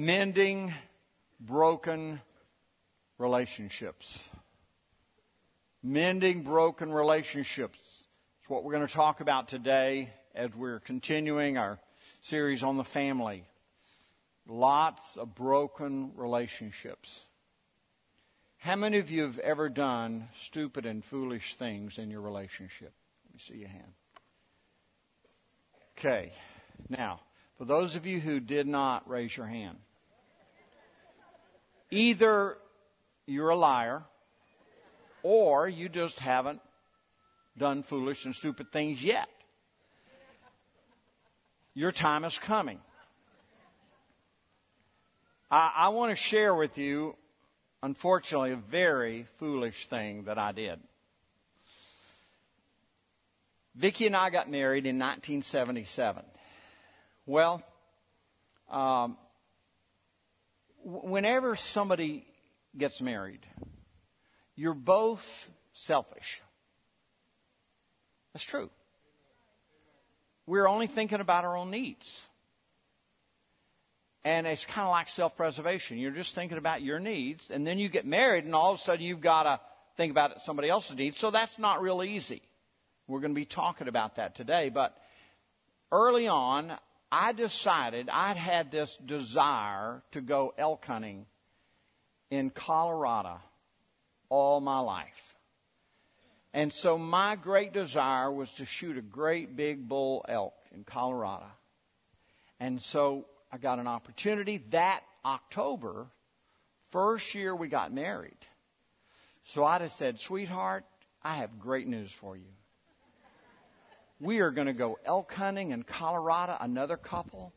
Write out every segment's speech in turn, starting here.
Mending broken relationships. Mending broken relationships. It's what we're going to talk about today as we're continuing our series on the family. Lots of broken relationships. How many of you have ever done stupid and foolish things in your relationship? Let me see your hand. Okay. Now, for those of you who did not raise your hand, either you're a liar or you just haven't done foolish and stupid things yet. Your time is coming. I, I want to share with you, unfortunately, a very foolish thing that I did. Vicki and I got married in 1977. Well, um, whenever somebody gets married, you're both selfish. That's true. We're only thinking about our own needs. And it's kind of like self preservation. You're just thinking about your needs, and then you get married, and all of a sudden you've got to think about somebody else's needs. So that's not real easy. We're going to be talking about that today. But early on, I decided I'd had this desire to go elk hunting in Colorado all my life. And so my great desire was to shoot a great big bull elk in Colorado. And so I got an opportunity that October, first year we got married. So I just said, sweetheart, I have great news for you. We are going to go elk hunting in Colorado. Another couple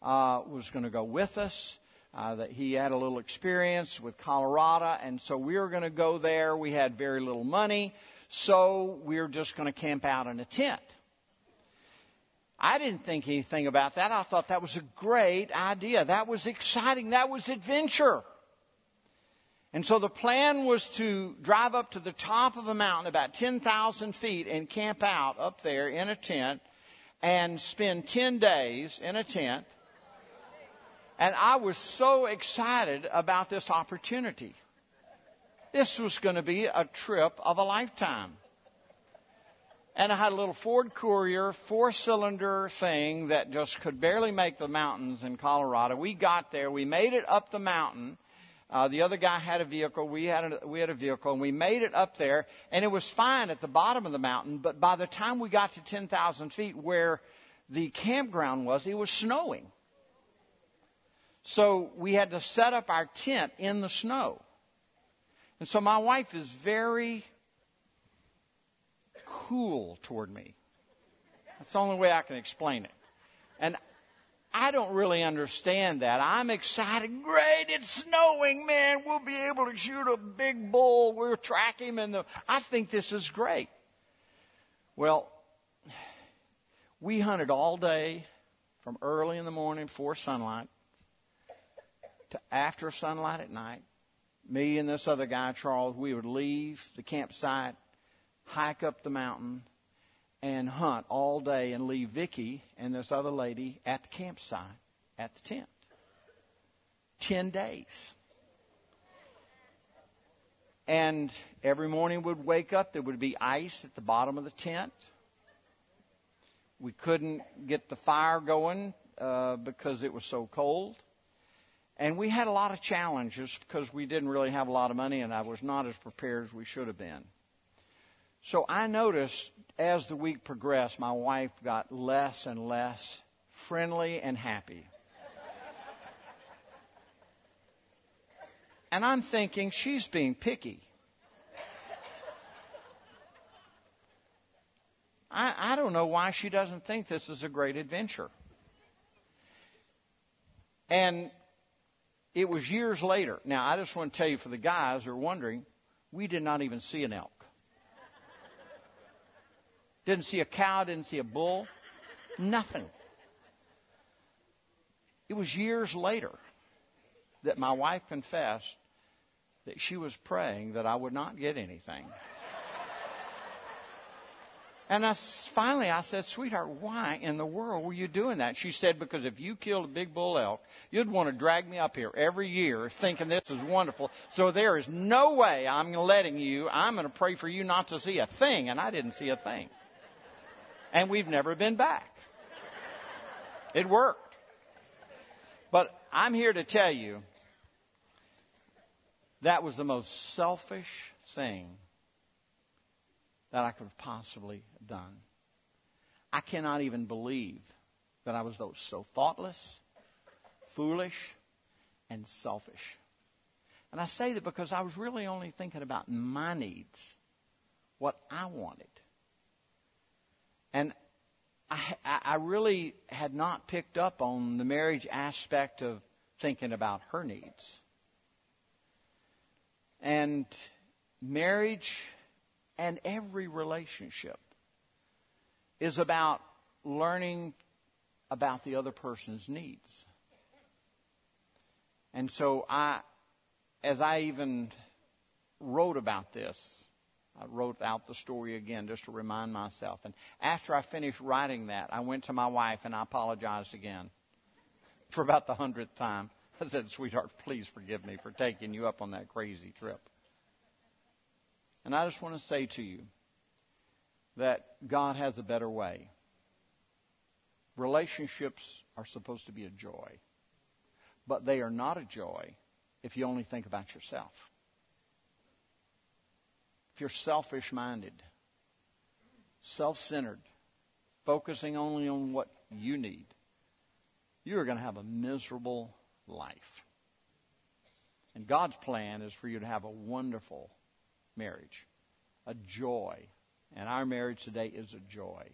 uh, was going to go with us. Uh, that he had a little experience with Colorado, and so we were going to go there. We had very little money, so we were just going to camp out in a tent. I didn't think anything about that. I thought that was a great idea. That was exciting. That was adventure. And so the plan was to drive up to the top of a mountain about 10,000 feet and camp out up there in a tent and spend 10 days in a tent. And I was so excited about this opportunity. This was going to be a trip of a lifetime. And I had a little Ford Courier four cylinder thing that just could barely make the mountains in Colorado. We got there, we made it up the mountain uh, the other guy had a vehicle. We had a, we had a vehicle, and we made it up there, and it was fine at the bottom of the mountain. But by the time we got to 10,000 feet where the campground was, it was snowing. So we had to set up our tent in the snow. And so my wife is very cool toward me. That's the only way I can explain it. And I don't really understand that. I'm excited. Great, it's snowing, man. We'll be able to shoot a big bull. We'll track him and the I think this is great. Well, we hunted all day from early in the morning before sunlight to after sunlight at night. Me and this other guy, Charles, we would leave the campsite, hike up the mountain, and hunt all day and leave Vicky and this other lady at the campsite at the tent. Ten days. And every morning we'd wake up, there would be ice at the bottom of the tent. We couldn't get the fire going uh, because it was so cold. And we had a lot of challenges because we didn't really have a lot of money and I was not as prepared as we should have been. So I noticed as the week progressed, my wife got less and less friendly and happy. And I'm thinking she's being picky. I, I don't know why she doesn't think this is a great adventure. And it was years later. Now, I just want to tell you for the guys who are wondering, we did not even see an elk. Didn't see a cow, didn't see a bull, nothing. It was years later that my wife confessed that she was praying that I would not get anything. And I, finally I said, sweetheart, why in the world were you doing that? She said, because if you killed a big bull elk, you'd want to drag me up here every year thinking this is wonderful. So there is no way I'm letting you, I'm going to pray for you not to see a thing. And I didn't see a thing. And we've never been back. It worked. But I'm here to tell you that was the most selfish thing that I could have possibly done. I cannot even believe that I was so thoughtless, foolish, and selfish. And I say that because I was really only thinking about my needs, what I wanted. And I, I really had not picked up on the marriage aspect of thinking about her needs. And marriage and every relationship is about learning about the other person's needs. And so I, as I even wrote about this, I wrote out the story again just to remind myself. And after I finished writing that, I went to my wife and I apologized again for about the hundredth time. I said, sweetheart, please forgive me for taking you up on that crazy trip. And I just want to say to you that God has a better way. Relationships are supposed to be a joy, but they are not a joy if you only think about yourself. You're selfish minded, self centered, focusing only on what you need, you're going to have a miserable life. And God's plan is for you to have a wonderful marriage, a joy. And our marriage today is a joy.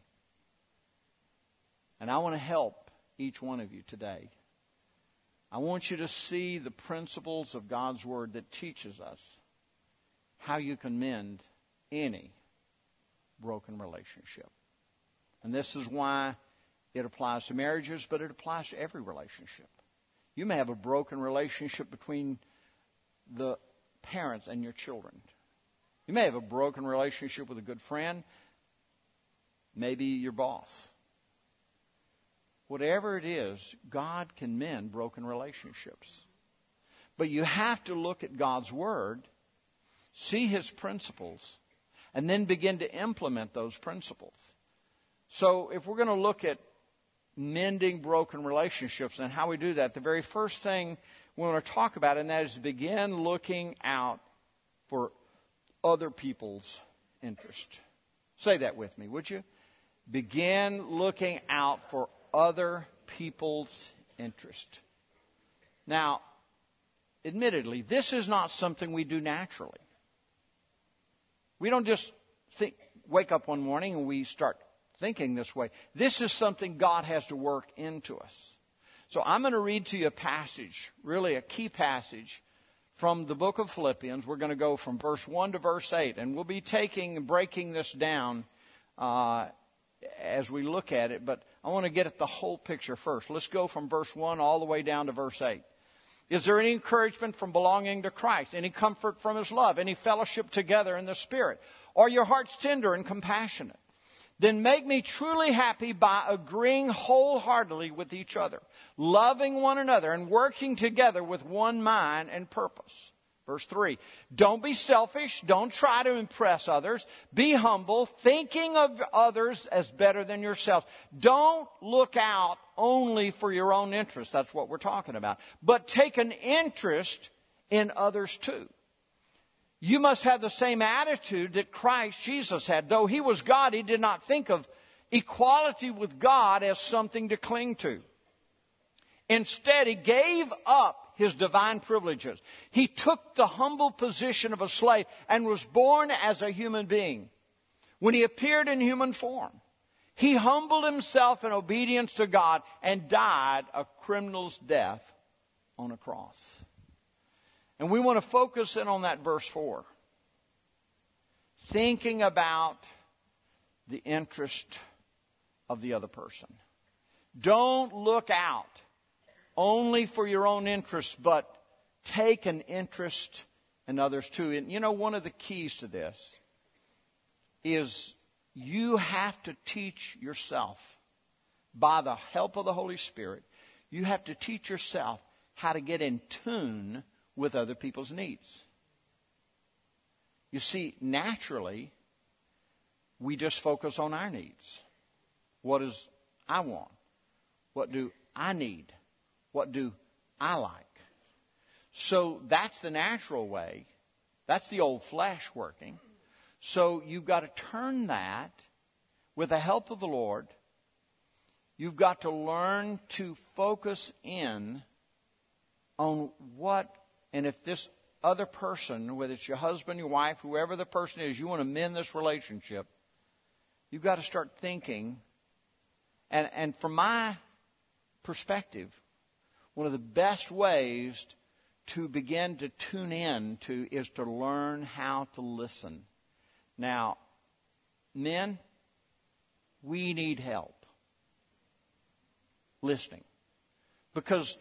And I want to help each one of you today. I want you to see the principles of God's Word that teaches us how you can mend any broken relationship. And this is why it applies to marriages, but it applies to every relationship. You may have a broken relationship between the parents and your children. You may have a broken relationship with a good friend, maybe your boss. Whatever it is, God can mend broken relationships. But you have to look at God's Word, see His principles, and then begin to implement those principles. So if we're going to look at mending broken relationships and how we do that, the very first thing we want to talk about, and that is begin looking out for other people's interest. Say that with me, would you? Begin looking out for other people's interest. Now, admittedly, this is not something we do naturally. We don't just think, wake up one morning and we start thinking this way. This is something God has to work into us. So I'm going to read to you a passage, really a key passage from the book of Philippians. We're going to go from verse 1 to verse 8, and we'll be taking and breaking this down uh, as we look at it, but I want to get at the whole picture first. Let's go from verse 1 all the way down to verse 8. Is there any encouragement from belonging to Christ? Any comfort from His love? Any fellowship together in the Spirit? Are your hearts tender and compassionate? Then make me truly happy by agreeing wholeheartedly with each other, loving one another, and working together with one mind and purpose. Verse 3. Don't be selfish. Don't try to impress others. Be humble, thinking of others as better than yourselves. Don't look out only for your own interest. That's what we're talking about. But take an interest in others too. You must have the same attitude that Christ Jesus had. Though he was God, he did not think of equality with God as something to cling to. Instead, he gave up his divine privileges. He took the humble position of a slave and was born as a human being. When he appeared in human form, he humbled himself in obedience to God and died a criminal's death on a cross. And we want to focus in on that verse 4. Thinking about the interest of the other person. Don't look out only for your own interest, but take an interest in others too. And you know, one of the keys to this is you have to teach yourself by the help of the Holy Spirit. You have to teach yourself how to get in tune with other people's needs. You see, naturally, we just focus on our needs. What does I want? What do I need? What do I like? So that's the natural way. That's the old flesh working. So you've got to turn that with the help of the Lord. You've got to learn to focus in on what, and if this other person, whether it's your husband, your wife, whoever the person is, you want to mend this relationship, you've got to start thinking. And, and from my perspective, one of the best ways to begin to tune in to is to learn how to listen. Now, men, we need help listening because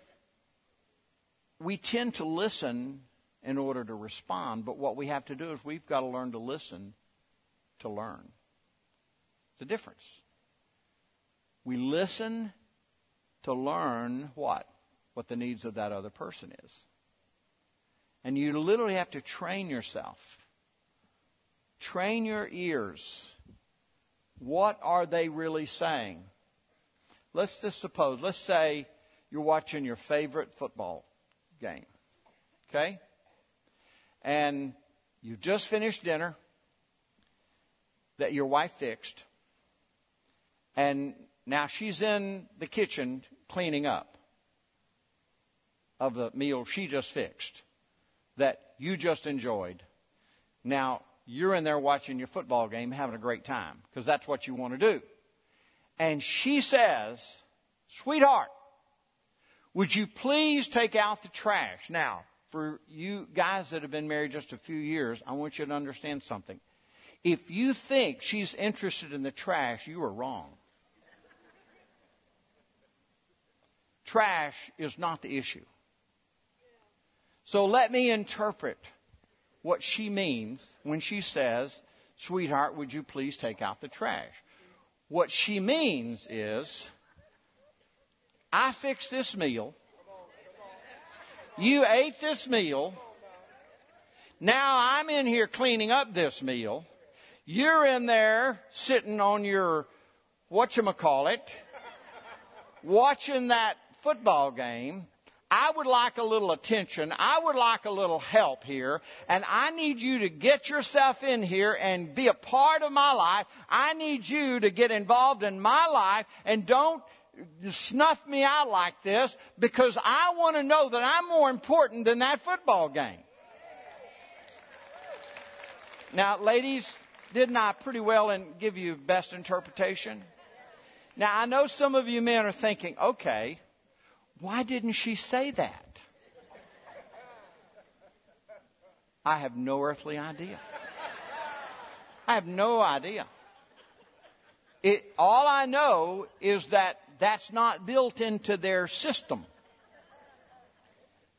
we tend to listen in order to respond, but what we have to do is we've got to learn to listen to learn. It's a difference. We listen to learn what? What the needs of that other person is. And you literally have to train yourself. Train your ears. What are they really saying? Let's just suppose, let's say you're watching your favorite football game. Okay? And you've just finished dinner that your wife fixed. And now she's in the kitchen cleaning up of the meal she just fixed that you just enjoyed. Now, you're in there watching your football game, having a great time, because that's what you want to do. And she says, Sweetheart, would you please take out the trash? Now, for you guys that have been married just a few years, I want you to understand something. If you think she's interested in the trash, you are wrong. Trash is not the issue. So let me interpret what she means when she says, Sweetheart, would you please take out the trash? What she means is, I fixed this meal. You ate this meal. Now I'm in here cleaning up this meal. You're in there sitting on your whatchamacallit, watching that football game. I would like a little attention. I would like a little help here. And I need you to get yourself in here and be a part of my life. I need you to get involved in my life and don't snuff me out like this because I want to know that I'm more important than that football game. Now, ladies, didn't I pretty well and give you best interpretation? Now, I know some of you men are thinking, okay, why didn't she say that? I have no earthly idea. I have no idea. It, all I know is that that's not built into their system.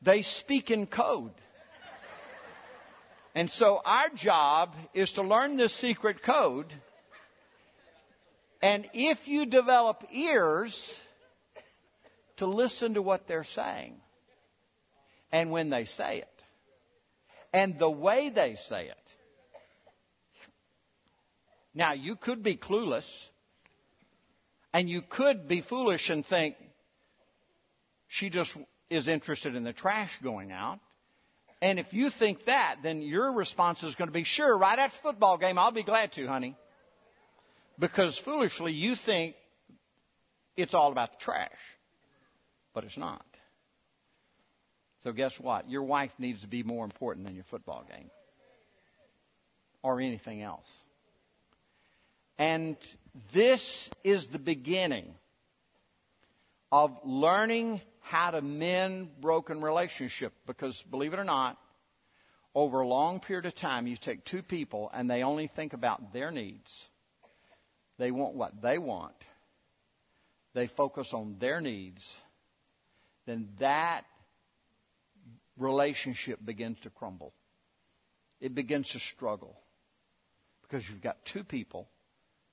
They speak in code. And so our job is to learn this secret code. And if you develop ears to listen to what they're saying, and when they say it, and the way they say it. Now, you could be clueless and you could be foolish and think she just is interested in the trash going out. And if you think that, then your response is going to be, sure, right after football game, I'll be glad to, honey. Because foolishly, you think it's all about the trash. But it's not. So guess what? Your wife needs to be more important than your football game. Or anything else. And this is the beginning of learning how to mend broken relationship because believe it or not over a long period of time you take two people and they only think about their needs they want what they want they focus on their needs then that relationship begins to crumble it begins to struggle because you've got two people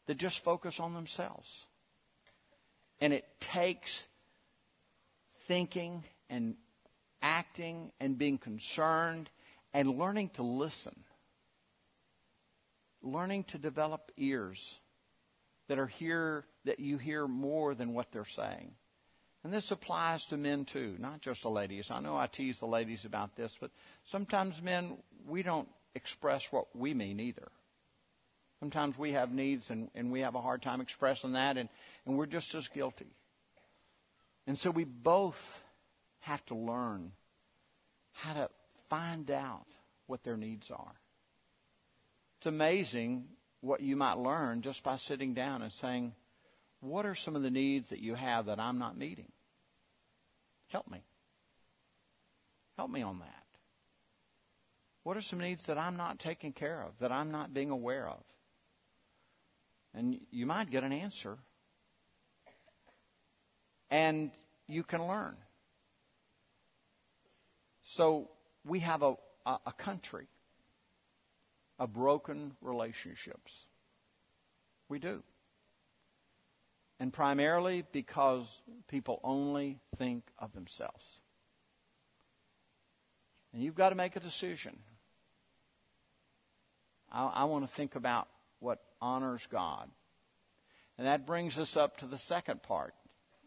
that just focus on themselves. And it takes thinking and acting and being concerned and learning to listen. Learning to develop ears that are here that you hear more than what they're saying. And this applies to men too, not just the ladies. I know I tease the ladies about this, but sometimes men, we don't express what we mean either. Sometimes we have needs and, and we have a hard time expressing that, and, and we're just as guilty. And so we both have to learn how to find out what their needs are. It's amazing what you might learn just by sitting down and saying, What are some of the needs that you have that I'm not meeting? Help me. Help me on that. What are some needs that I'm not taking care of, that I'm not being aware of? And you might get an answer. And you can learn. So we have a, a, a country of broken relationships. We do. And primarily because people only think of themselves. And you've got to make a decision. I, I want to think about what honors God. And that brings us up to the second part.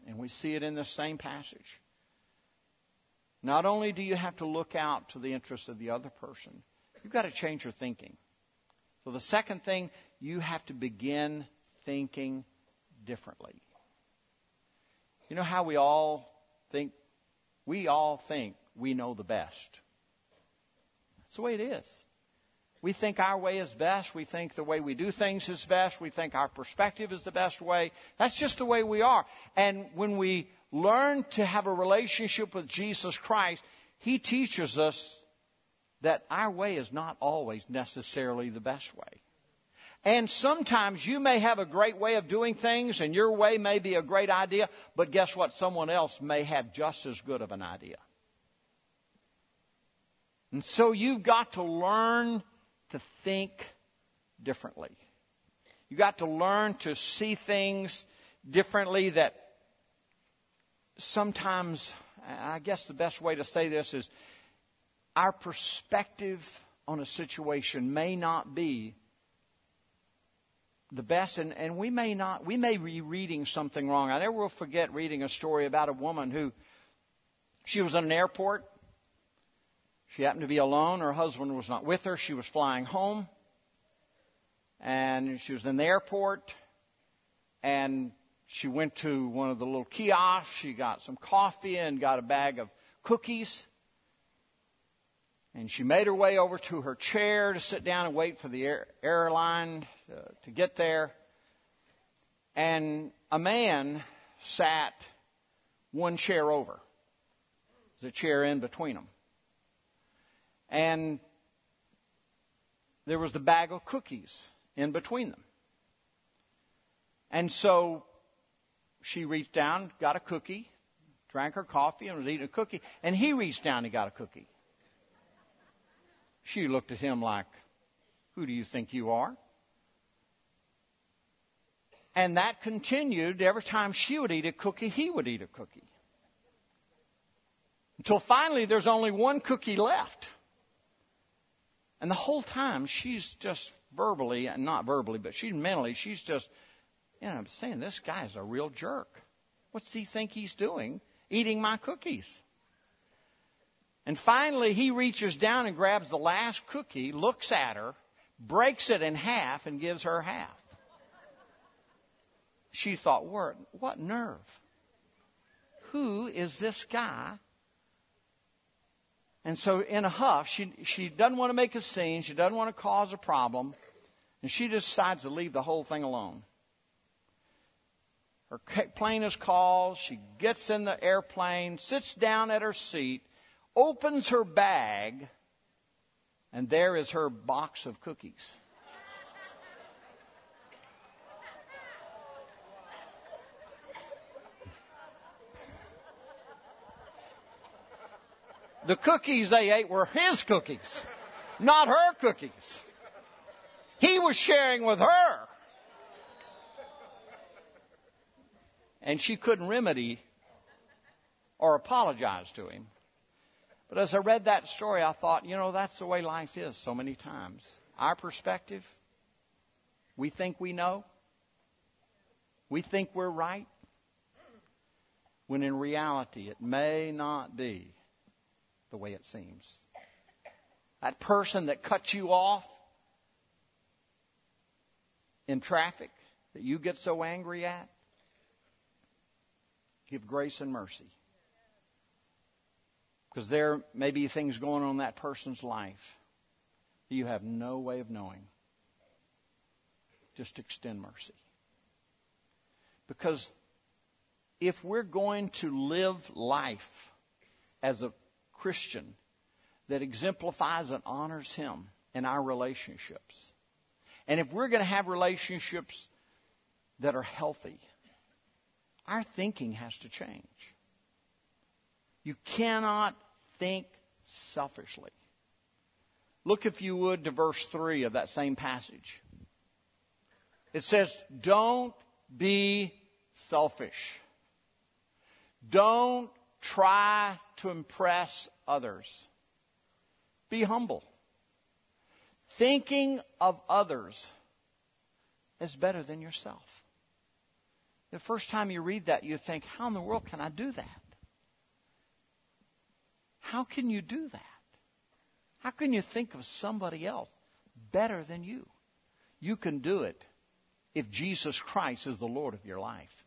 And we see it in the same passage. Not only do you have to look out to the interest of the other person, you've got to change your thinking. So the second thing, you have to begin thinking differently. You know how we all think, we all think we know the best. That's the way it is. We think our way is best. We think the way we do things is best. We think our perspective is the best way. That's just the way we are. And when we learn to have a relationship with Jesus Christ, He teaches us that our way is not always necessarily the best way. And sometimes you may have a great way of doing things and your way may be a great idea, but guess what? Someone else may have just as good of an idea. And so you've got to learn to think differently. You've got to learn to see things differently that sometimes, I guess the best way to say this is our perspective on a situation may not be the best and, and we may not we may be reading something wrong. I never will forget reading a story about a woman who she was in an airport she happened to be alone. Her husband was not with her. She was flying home. And she was in the airport. And she went to one of the little kiosks. She got some coffee and got a bag of cookies. And she made her way over to her chair to sit down and wait for the air, airline uh, to get there. And a man sat one chair over. There's a chair in between them and there was the bag of cookies in between them. And so she reached down, got a cookie, drank her coffee, and was eating a cookie, and he reached down and got a cookie. She looked at him like, Who do you think you are? And that continued every time she would eat a cookie, he would eat a cookie. Until finally there's only one cookie left. And the whole time she's just verbally, and not verbally, but she's mentally, she's just, you know, I'm saying, this guy's a real jerk. What's he think he's doing? Eating my cookies. And finally, he reaches down and grabs the last cookie, looks at her, breaks it in half, and gives her half. She thought, what, what nerve? Who is this guy and so, in a huff, she, she doesn't want to make a scene. She doesn't want to cause a problem. And she decides to leave the whole thing alone. Her plane is called. She gets in the airplane, sits down at her seat, opens her bag, and there is her box of cookies. The cookies they ate were his cookies, not her cookies. He was sharing with her. and she couldn't remedy or apologize to him. But as I read that story, I thought, you know, that's the way life is so many times. Our perspective, we think we know, we think we're right, when in reality it may not be the way it seems. That person that cuts you off in traffic that you get so angry at, give grace and mercy. Because there may be things going on in that person's life that you have no way of knowing. Just extend mercy. Because if we're going to live life as a Christian that exemplifies and honors Him in our relationships, and if we're going to have relationships that are healthy, our thinking has to change. You cannot think selfishly. Look, if you would, to verse 3 of that same passage. It says, Don't be selfish. Don't try to impress others. Be humble. Thinking of others is better than yourself. The first time you read that, you think, How in the world can I do that? How can you do that? How can you think of somebody else better than you? You can do it if Jesus Christ is the Lord of your life.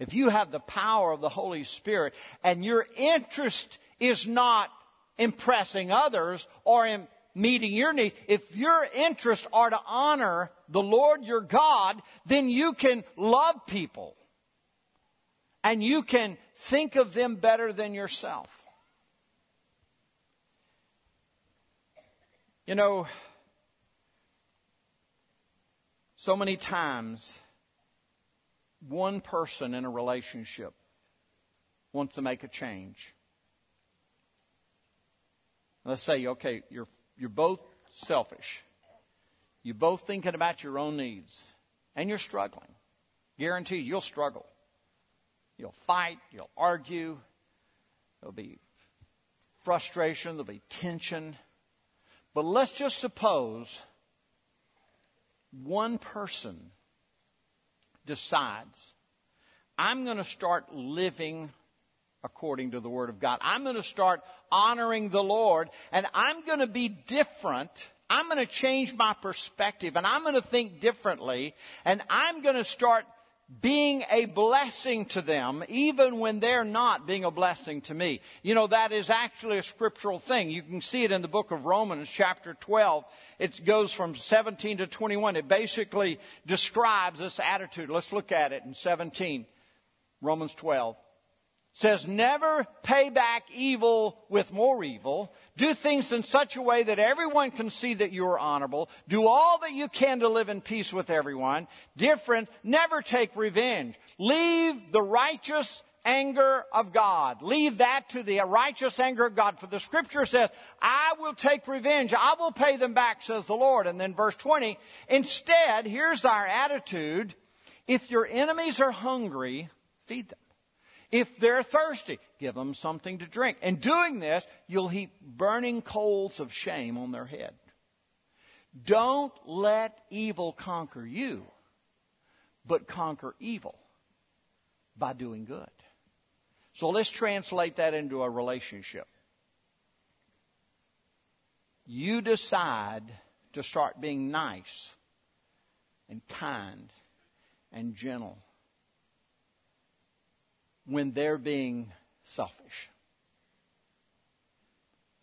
If you have the power of the Holy Spirit and your interest is not impressing others or in meeting your needs, if your interests are to honor the Lord your God, then you can love people and you can think of them better than yourself. You know, so many times, one person in a relationship wants to make a change. Let's say, okay, you're, you're both selfish. You're both thinking about your own needs. And you're struggling. Guaranteed, you'll struggle. You'll fight. You'll argue. There'll be frustration. There'll be tension. But let's just suppose one person decides, I'm going to start living according to the Word of God. I'm going to start honoring the Lord, and I'm going to be different. I'm going to change my perspective, and I'm going to think differently, and I'm going to start being a blessing to them, even when they're not being a blessing to me. You know, that is actually a scriptural thing. You can see it in the book of Romans, chapter 12. It goes from 17 to 21. It basically describes this attitude. Let's look at it in 17. Romans 12 says, never pay back evil with more evil. Do things in such a way that everyone can see that you are honorable. Do all that you can to live in peace with everyone. Different, never take revenge. Leave the righteous anger of God. Leave that to the righteous anger of God. For the scripture says, I will take revenge. I will pay them back, says the Lord. And then verse 20, instead, here's our attitude. If your enemies are hungry, feed them. If they're thirsty, give them something to drink. And doing this, you'll heap burning coals of shame on their head. Don't let evil conquer you, but conquer evil by doing good. So let's translate that into a relationship. You decide to start being nice and kind and gentle when they're being selfish.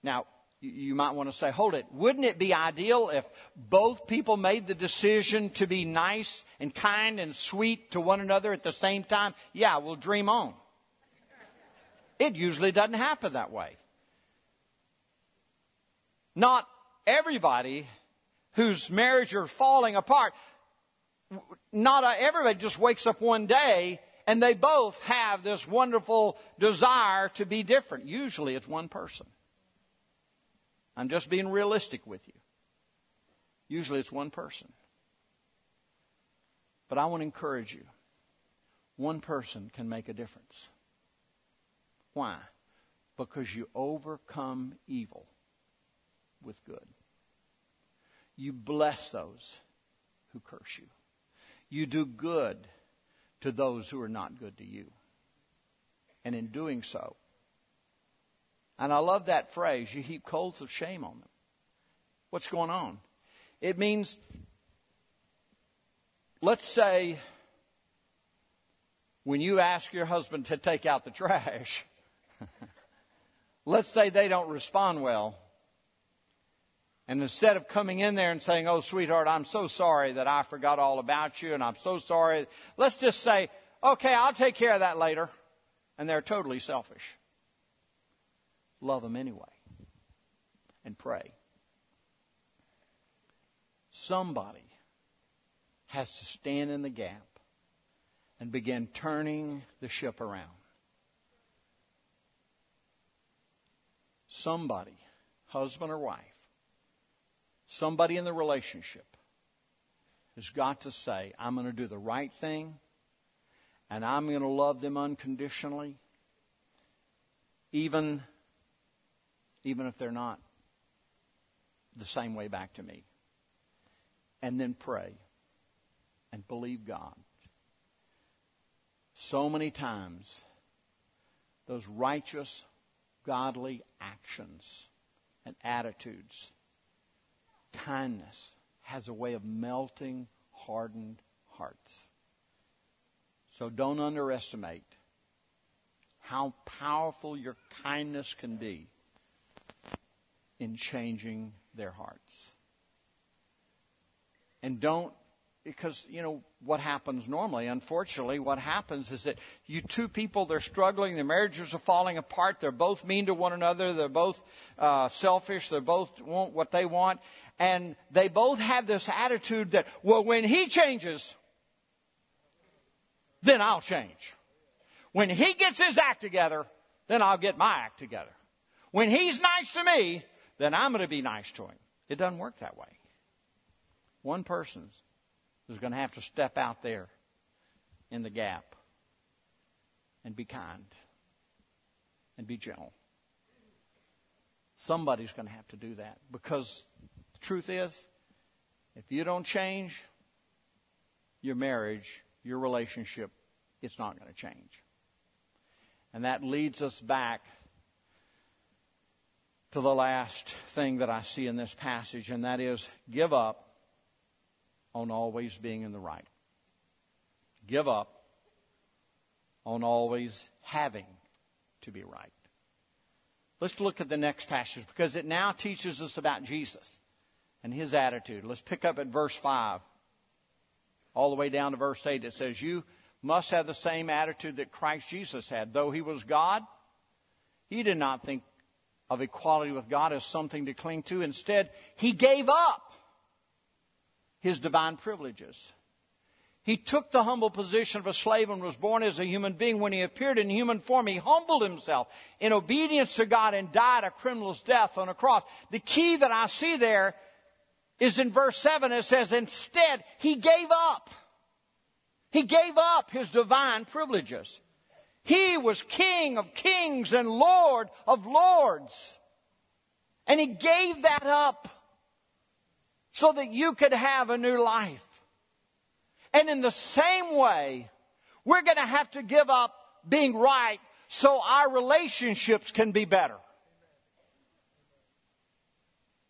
Now, you might want to say, hold it, wouldn't it be ideal if both people made the decision to be nice and kind and sweet to one another at the same time? Yeah, we'll dream on. It usually doesn't happen that way. Not everybody whose marriage are falling apart, not uh, everybody just wakes up one day and they both have this wonderful desire to be different. Usually it's one person. I'm just being realistic with you. Usually it's one person. But I want to encourage you. one person can make a difference. Why? Because you overcome evil with good. You bless those who curse you. You do good to those who are not good to you. And in doing so, and I love that phrase, you heap coals of shame on them. What's going on? It means, let's say, when you ask your husband to take out the trash, let's say they don't respond well. And instead of coming in there and saying, Oh, sweetheart, I'm so sorry that I forgot all about you and I'm so sorry, let's just say, Okay, I'll take care of that later. And they're totally selfish. Love them anyway. And pray. Somebody has to stand in the gap and begin turning the ship around. Somebody, husband or wife, somebody in the relationship has got to say, I'm going to do the right thing and I'm going to love them unconditionally, even, even if they're not the same way back to me. And then pray and believe God so many times, those righteous, godly actions and attitudes, kindness has a way of melting hardened hearts. So don't underestimate how powerful your kindness can be in changing their hearts. And don't because you know what happens normally unfortunately what happens is that you two people they're struggling their marriages are falling apart they're both mean to one another they're both uh, selfish they're both want what they want and they both have this attitude that well when he changes then i'll change. When he gets his act together then i'll get my act together. When he's nice to me then i'm going to be nice to him. It doesn't work that way. One person is going to have to step out there in the gap and be kind and be gentle. Somebody's going to have to do that because the truth is, if you don't change your marriage, your relationship, it's not going to change. And that leads us back to the last thing that I see in this passage, and that is give up on always being in the right. Give up on always having to be right. Let's look at the next passage because it now teaches us about Jesus and his attitude. Let's pick up at verse 5 all the way down to verse 8. It says, You must have the same attitude that Christ Jesus had. Though he was God, he did not think of equality with God as something to cling to. Instead, he gave up his divine privileges. He took the humble position of a slave and was born as a human being. When he appeared in human form, he humbled himself in obedience to God and died a criminal's death on a cross. The key that I see there is in verse 7. It says, instead, he gave up. He gave up his divine privileges. He was King of kings and Lord of lords. And he gave that up so that you could have a new life. And in the same way, we're going to have to give up being right so our relationships can be better.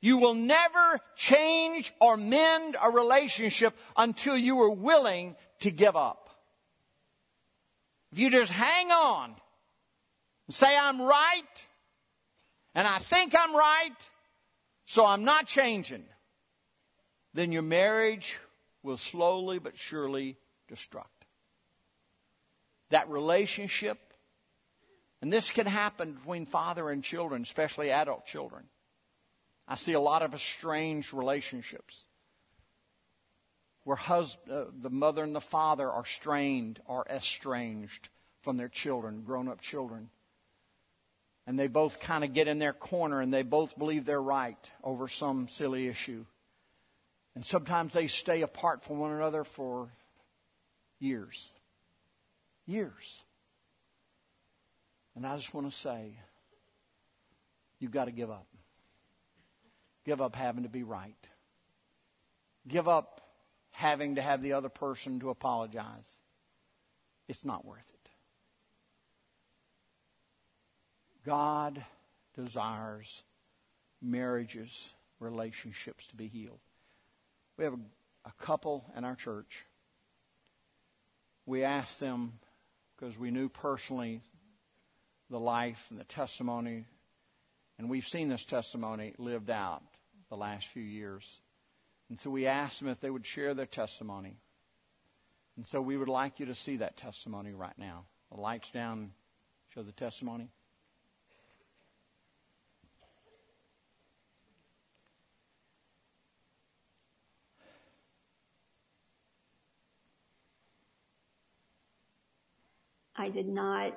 You will never change or mend a relationship until you are willing to give up. If you just hang on and say, I'm right, and I think I'm right, so I'm not changing then your marriage will slowly but surely destruct. That relationship, and this can happen between father and children, especially adult children. I see a lot of estranged relationships where uh, the mother and the father are strained or estranged from their children, grown up children. And they both kind of get in their corner and they both believe they're right over some silly issue. And sometimes they stay apart from one another for years. Years. And I just want to say, you've got to give up. Give up having to be right. Give up having to have the other person to apologize. It's not worth it. God desires marriages, relationships to be healed. We have a, a couple in our church. We asked them because we knew personally the life and the testimony, and we've seen this testimony lived out the last few years. And so we asked them if they would share their testimony. And so we would like you to see that testimony right now. The lights down, show the testimony. I did not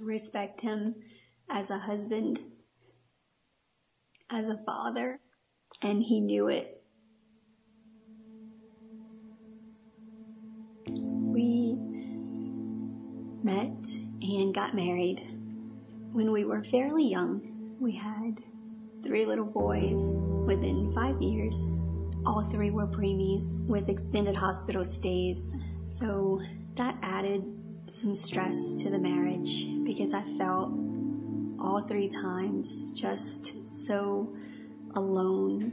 respect him as a husband, as a father, and he knew it. We met and got married when we were fairly young. We had three little boys within five years. All three were preemies with extended hospital stays. So that added some stress to the marriage because I felt all three times just so alone.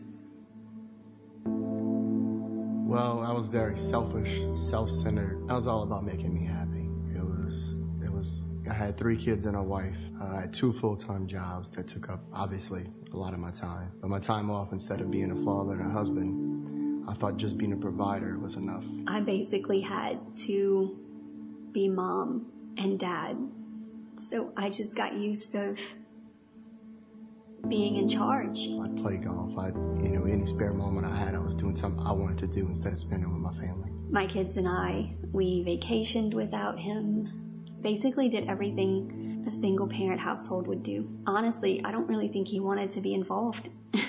Well, I was very selfish, self-centered. I was all about making me happy. It was, it was, I had three kids and a wife. Uh, I had two full-time jobs that took up, obviously, a lot of my time. But my time off, instead of being a father and a husband, I thought just being a provider was enough. I basically had to be mom and dad. So I just got used to being in charge. I'd play golf. I, you know, any spare moment I had, I was doing something I wanted to do instead of spending it with my family. My kids and I, we vacationed without him. Basically did everything a single parent household would do. Honestly, I don't really think he wanted to be involved.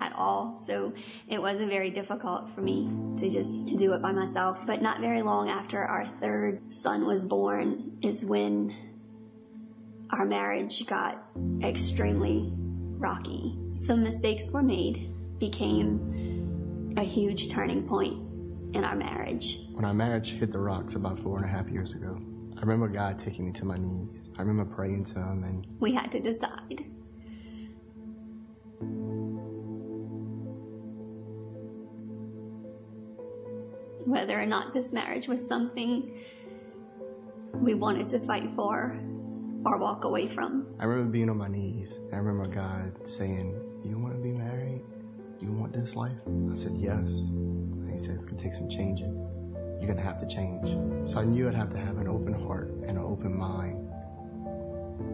at all. So it wasn't very difficult for me to just do it by myself. But not very long after our third son was born is when our marriage got extremely rocky. Some mistakes were made, became a huge turning point in our marriage. When our marriage hit the rocks about four and a half years ago, I remember God taking me to my knees. I remember praying to Him and we had to decide whether or not this marriage was something we wanted to fight for or walk away from. I remember being on my knees. I remember God saying, You want to be married? You want this life? I said, Yes. And he said, It's going to take some changing. You're going to have to change. So I knew I'd have to have an open heart and an open mind.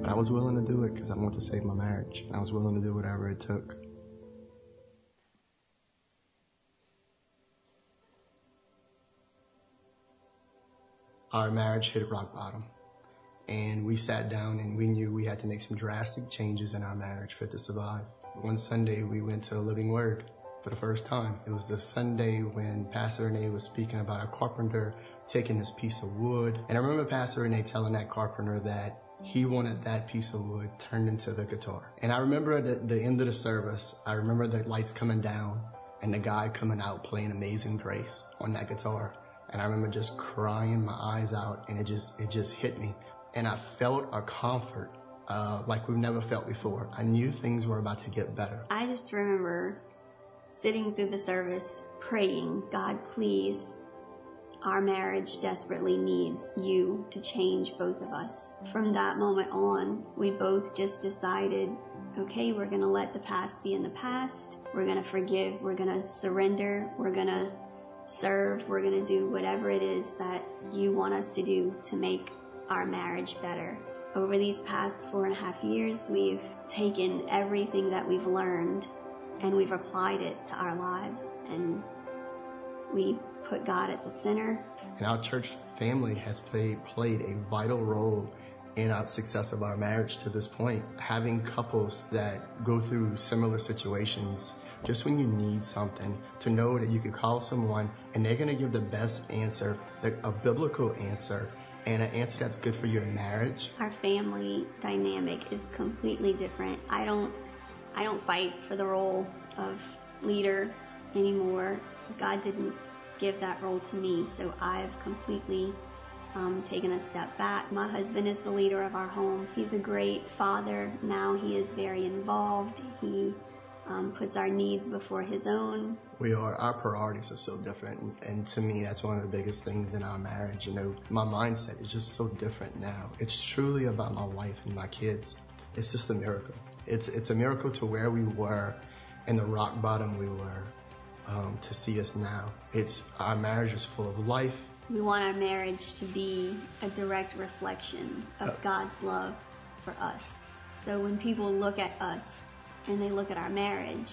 But I was willing to do it because I wanted to save my marriage. I was willing to do whatever it took. our marriage hit rock bottom. And we sat down and we knew we had to make some drastic changes in our marriage for it to survive. One Sunday we went to a living word for the first time. It was the Sunday when Pastor Renee was speaking about a carpenter taking this piece of wood. And I remember Pastor Renee telling that carpenter that he wanted that piece of wood turned into the guitar. And I remember at the end of the service, I remember the lights coming down and the guy coming out playing Amazing Grace on that guitar and I remember just crying my eyes out and it just it just hit me and I felt a comfort uh, like we've never felt before. I knew things were about to get better. I just remember sitting through the service praying, God, please, our marriage desperately needs you to change both of us. From that moment on, we both just decided, okay, we're going to let the past be in the past. We're going to forgive. We're going to surrender. We're going to serve. We're going to do whatever it is that you want us to do to make our marriage better. Over these past four and a half years, we've taken everything that we've learned and we've applied it to our lives. And we put God at the center. And our church family has played, played a vital role in our success of our marriage to this point. Having couples that go through similar situations just when you need something, to know that you could call someone and they're going to give the best answer, a biblical answer, and an answer that's good for your marriage. Our family dynamic is completely different. I don't I don't fight for the role of leader anymore. God didn't give that role to me, so I've completely um, taken a step back. My husband is the leader of our home. He's a great father. Now he is very involved. He um, puts our needs before his own. We are, our priorities are so different. And, and, to me, that's one of the biggest things in our marriage. You know, my mindset is just so different now. It's truly about my wife and my kids. It's just a miracle. It's, it's a miracle to where we were and the rock bottom we were um, to see us now. It's, our marriage is full of life. We want our marriage to be a direct reflection of uh, God's love for us. So when people look at us, and they look at our marriage,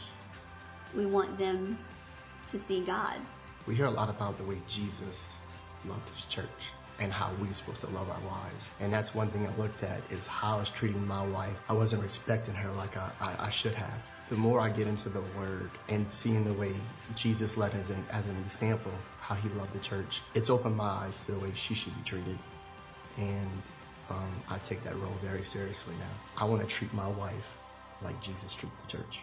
we want them to see God. We hear a lot about the way Jesus loved his church and how we're supposed to love our wives. And that's one thing I looked at is how I was treating my wife. I wasn't respecting her like I, I, I should have. The more I get into the word and seeing the way Jesus led as an, as an example, how he loved the church, it's opened my eyes to the way she should be treated. And um, I take that role very seriously now. I want to treat my wife like Jesus treats the church.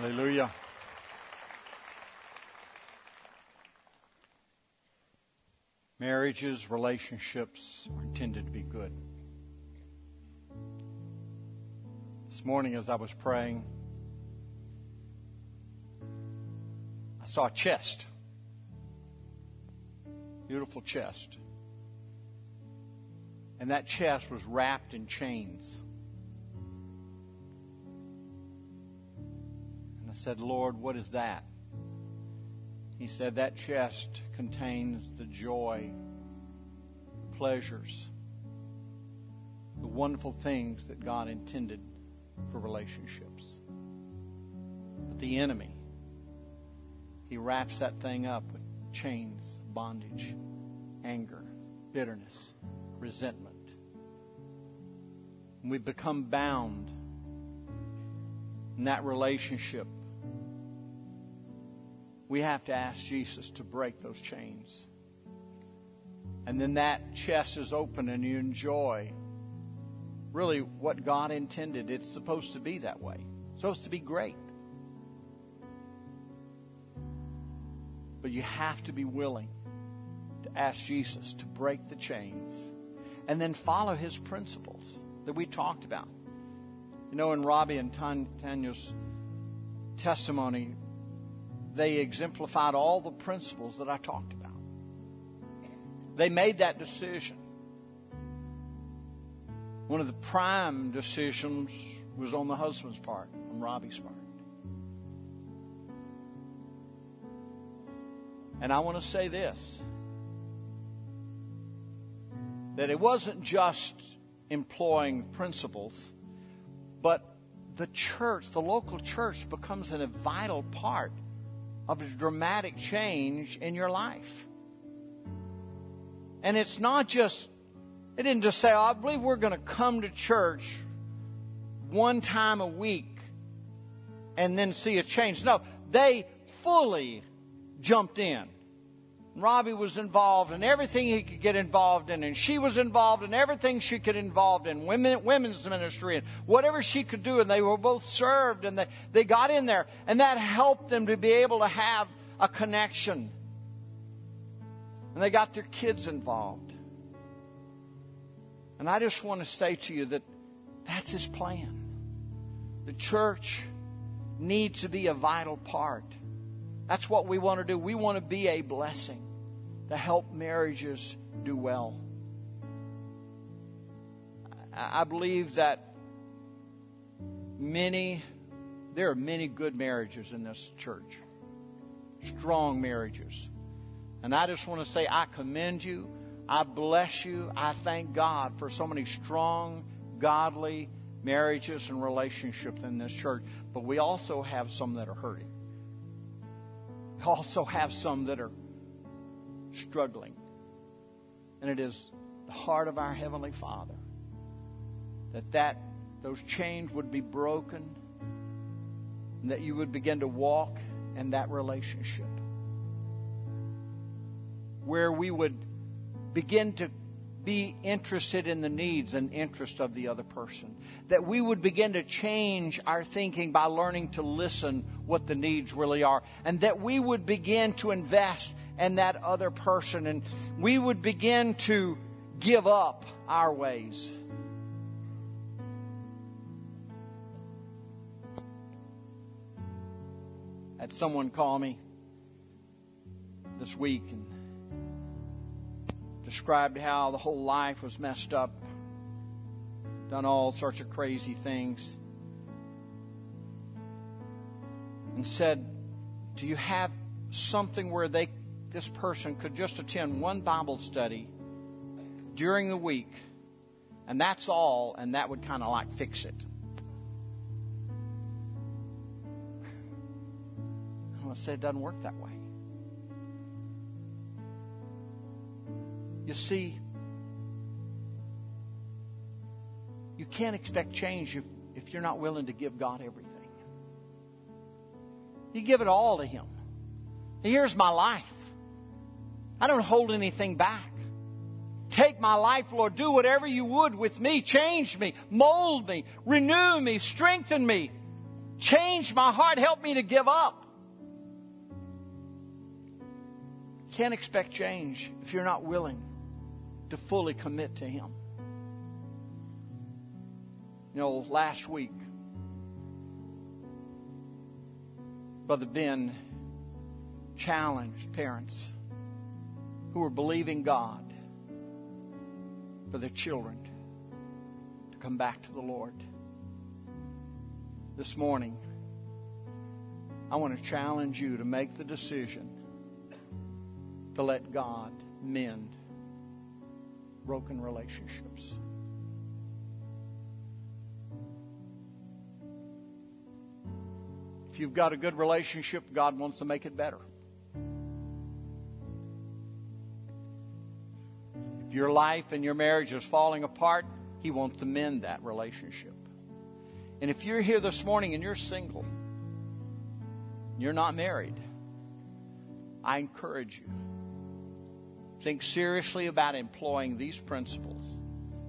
Hallelujah. Marriages, relationships are intended to be good. This morning, as I was praying, I saw a chest beautiful chest. And that chest was wrapped in chains. Said, Lord, what is that? He said, That chest contains the joy, pleasures, the wonderful things that God intended for relationships. But the enemy, he wraps that thing up with chains bondage, anger, bitterness, resentment. And we become bound in that relationship. We have to ask Jesus to break those chains. And then that chest is open and you enjoy really what God intended. It's supposed to be that way. It's supposed to be great. But you have to be willing to ask Jesus to break the chains and then follow his principles that we talked about. You know, in Robbie and Tanya's testimony, they exemplified all the principles that I talked about. They made that decision. One of the prime decisions was on the husband's part, on Robbie's part. And I want to say this that it wasn't just employing principles, but the church, the local church, becomes a vital part of a dramatic change in your life. And it's not just, it didn't just say, oh, I believe we're going to come to church one time a week and then see a change. No, they fully jumped in. Robbie was involved in everything he could get involved in, and she was involved in everything she could involved in women, women's ministry and whatever she could do, and they were both served and they, they got in there, and that helped them to be able to have a connection. And they got their kids involved. And I just want to say to you that that's his plan. The church needs to be a vital part. That's what we want to do. We want to be a blessing to help marriages do well. I believe that many, there are many good marriages in this church, strong marriages. And I just want to say, I commend you. I bless you. I thank God for so many strong, godly marriages and relationships in this church. But we also have some that are hurting. Also have some that are struggling. And it is the heart of our Heavenly Father. That, that those chains would be broken and that you would begin to walk in that relationship. Where we would begin to be interested in the needs and interest of the other person. That we would begin to change our thinking by learning to listen what the needs really are. And that we would begin to invest in that other person. And we would begin to give up our ways. had someone call me this week and described how the whole life was messed up, done all sorts of crazy things, and said, Do you have something where they this person could just attend one Bible study during the week, and that's all, and that would kind of like fix it? I want to say it doesn't work that way. You see, you can't expect change if, if you're not willing to give God everything. You give it all to Him. Here's my life. I don't hold anything back. Take my life, Lord. Do whatever you would with me. Change me, mold me, renew me, strengthen me. Change my heart. Help me to give up. Can't expect change if you're not willing to fully commit to Him. You know, last week, Brother Ben challenged parents who were believing God for their children to come back to the Lord. This morning, I want to challenge you to make the decision to let God mend broken relationships. If you've got a good relationship, God wants to make it better. If your life and your marriage is falling apart, He wants to mend that relationship. And if you're here this morning and you're single, you're not married, I encourage you Think seriously about employing these principles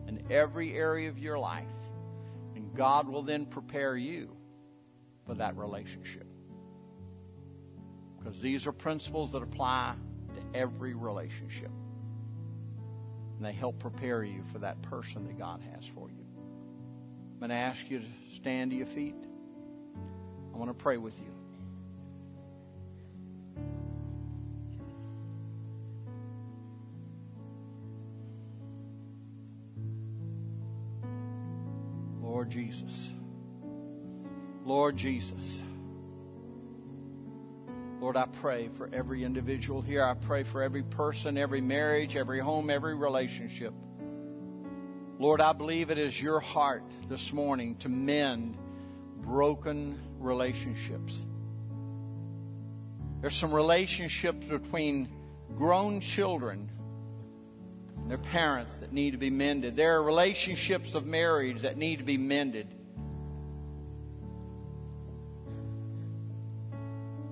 in every area of your life, and God will then prepare you for that relationship. Because these are principles that apply to every relationship. And they help prepare you for that person that God has for you. I'm going to ask you to stand to your feet. I want to pray with you. Lord Jesus. Lord Jesus. Lord, I pray for every individual here. I pray for every person, every marriage, every home, every relationship. Lord, I believe it is your heart this morning to mend broken relationships. There's some relationships between grown children and their parents that need to be mended. There are relationships of marriage that need to be mended.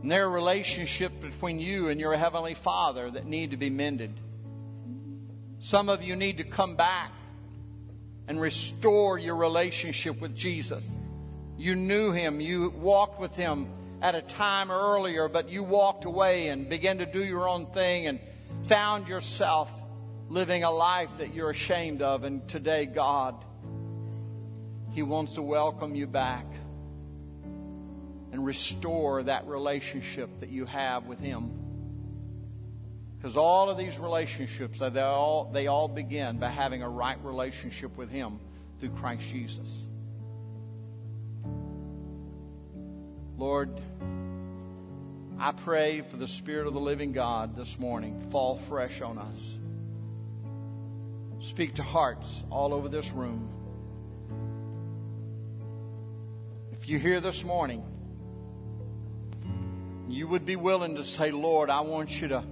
And there are relationships between you and your Heavenly Father that need to be mended. Some of you need to come back and restore your relationship with Jesus. You knew Him, you walked with Him at a time earlier, but you walked away and began to do your own thing and found yourself living a life that you're ashamed of. And today, God, He wants to welcome you back and restore that relationship that you have with Him. Because all of these relationships, they all, they all begin by having a right relationship with Him through Christ Jesus. Lord, I pray for the Spirit of the living God this morning fall fresh on us. Speak to hearts all over this room. If you're here this morning, you would be willing to say, Lord, I want you to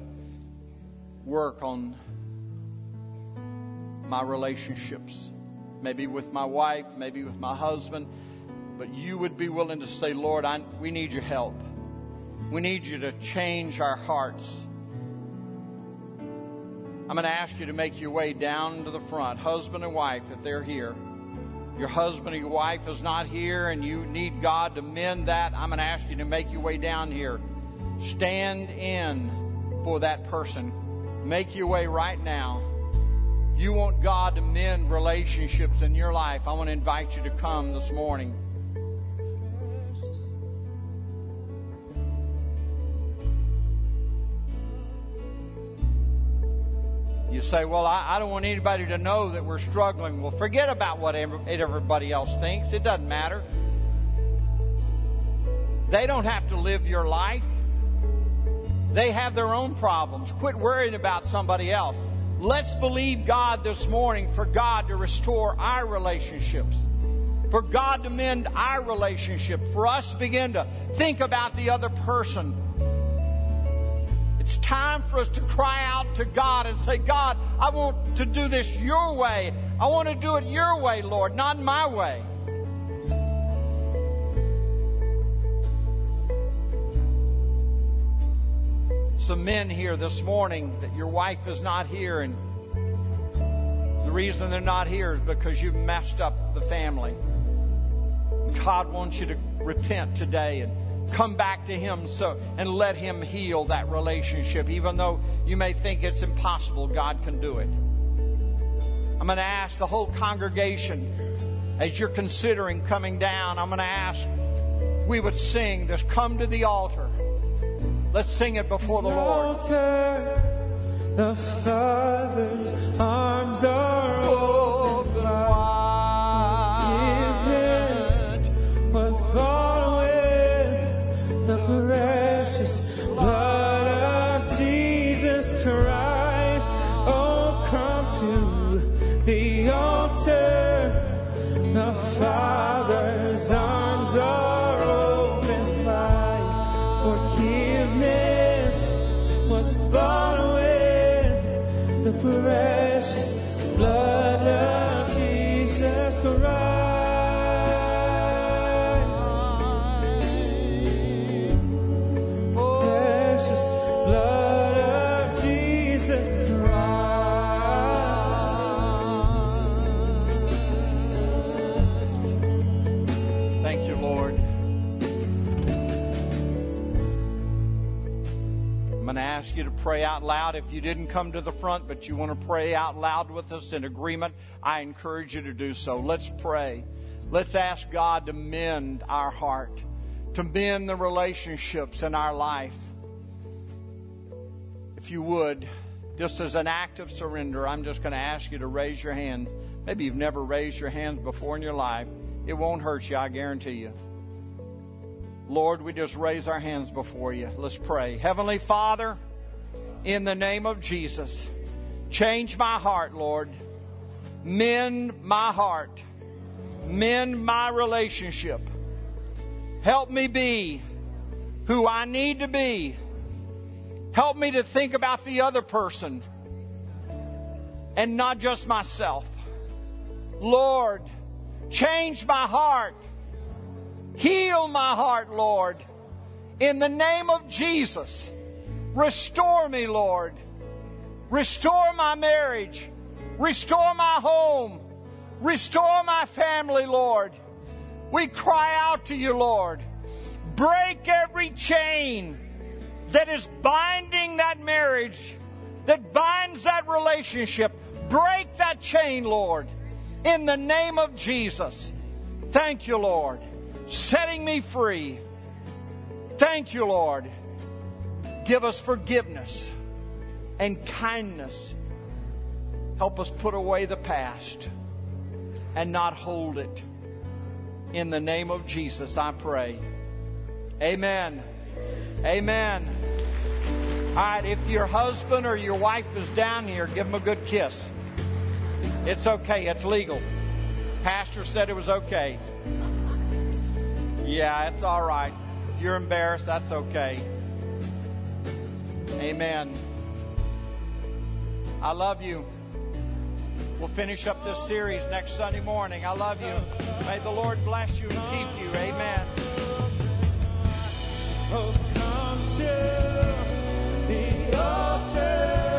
work on my relationships. Maybe with my wife, maybe with my husband. But you would be willing to say, Lord, I, we need your help. We need you to change our hearts. I'm going to ask you to make your way down to the front, husband and wife, if they're here. Your husband or your wife is not here and you need God to mend that. I'm going to ask you to make your way down here. Stand in for that person. Make your way right now. If you want God to mend relationships in your life, I want to invite you to come this morning. You say, Well, I, I, don't want anybody to know that we're struggling. Well, forget about what everybody else thinks. It doesn't matter. They don't have to live your life, they have their own problems. Quit worrying about somebody else. Let's believe God this morning for God to restore our relationships, for God to mend our relationship, for us to begin to think about the other person it's time for us to cry out to God and say, God, I want to do this your way. I want to do it your way, Lord, not my way. Some men here this morning that your wife is not here, and the reason they're not here is because you've messed up the family. God wants you to repent today and come back to Him so, and let Him heal that relationship. Even though you may think it's impossible, God can do it. I'm going to ask the whole congregation, as you're considering coming down, I'm going to ask we would sing this Come to the altar. Let's sing it before the, the Lord. Altar, the Father's arms are open wide. was born Father's arms ask you to pray out loud. If you didn't come to the front, but you want to pray out loud with us in agreement, I encourage you to do so. Let's pray. Let's ask God to mend our heart, to mend the relationships in our life. If you would, just as an act of surrender, I'm just going to ask you to raise your hands. Maybe you've never raised your hands before in your life. It won't hurt you, I guarantee you. Lord, we just raise our hands before you. Let's pray. Heavenly Father, in the name of Jesus. Change my heart, Lord. Mend my heart. Mend my relationship. Help me be who I need to be. Help me to think about the other person and not just myself. Lord, change my heart. Heal my heart, Lord. In the name of Jesus. Restore me, Lord. Restore my marriage. Restore my home. Restore my family, Lord. We cry out to you, Lord. Break every chain that is binding that marriage, that binds that relationship. Break that chain, Lord, in the name of Jesus. Thank you, Lord. Setting me free. Thank you, Lord. Give us forgiveness and kindness. Help us put away the past and not hold it. In the name of Jesus, I pray. Amen. Amen. All right, if your husband or your wife is down here, give them a good kiss. It's okay, it's legal. Pastor said it was okay. Yeah, it's all right. If you're embarrassed, that's okay. Amen. I love you. We'll finish up this series next Sunday morning. I love you. May the Lord bless you and keep you. Amen. Oh, come to the altar.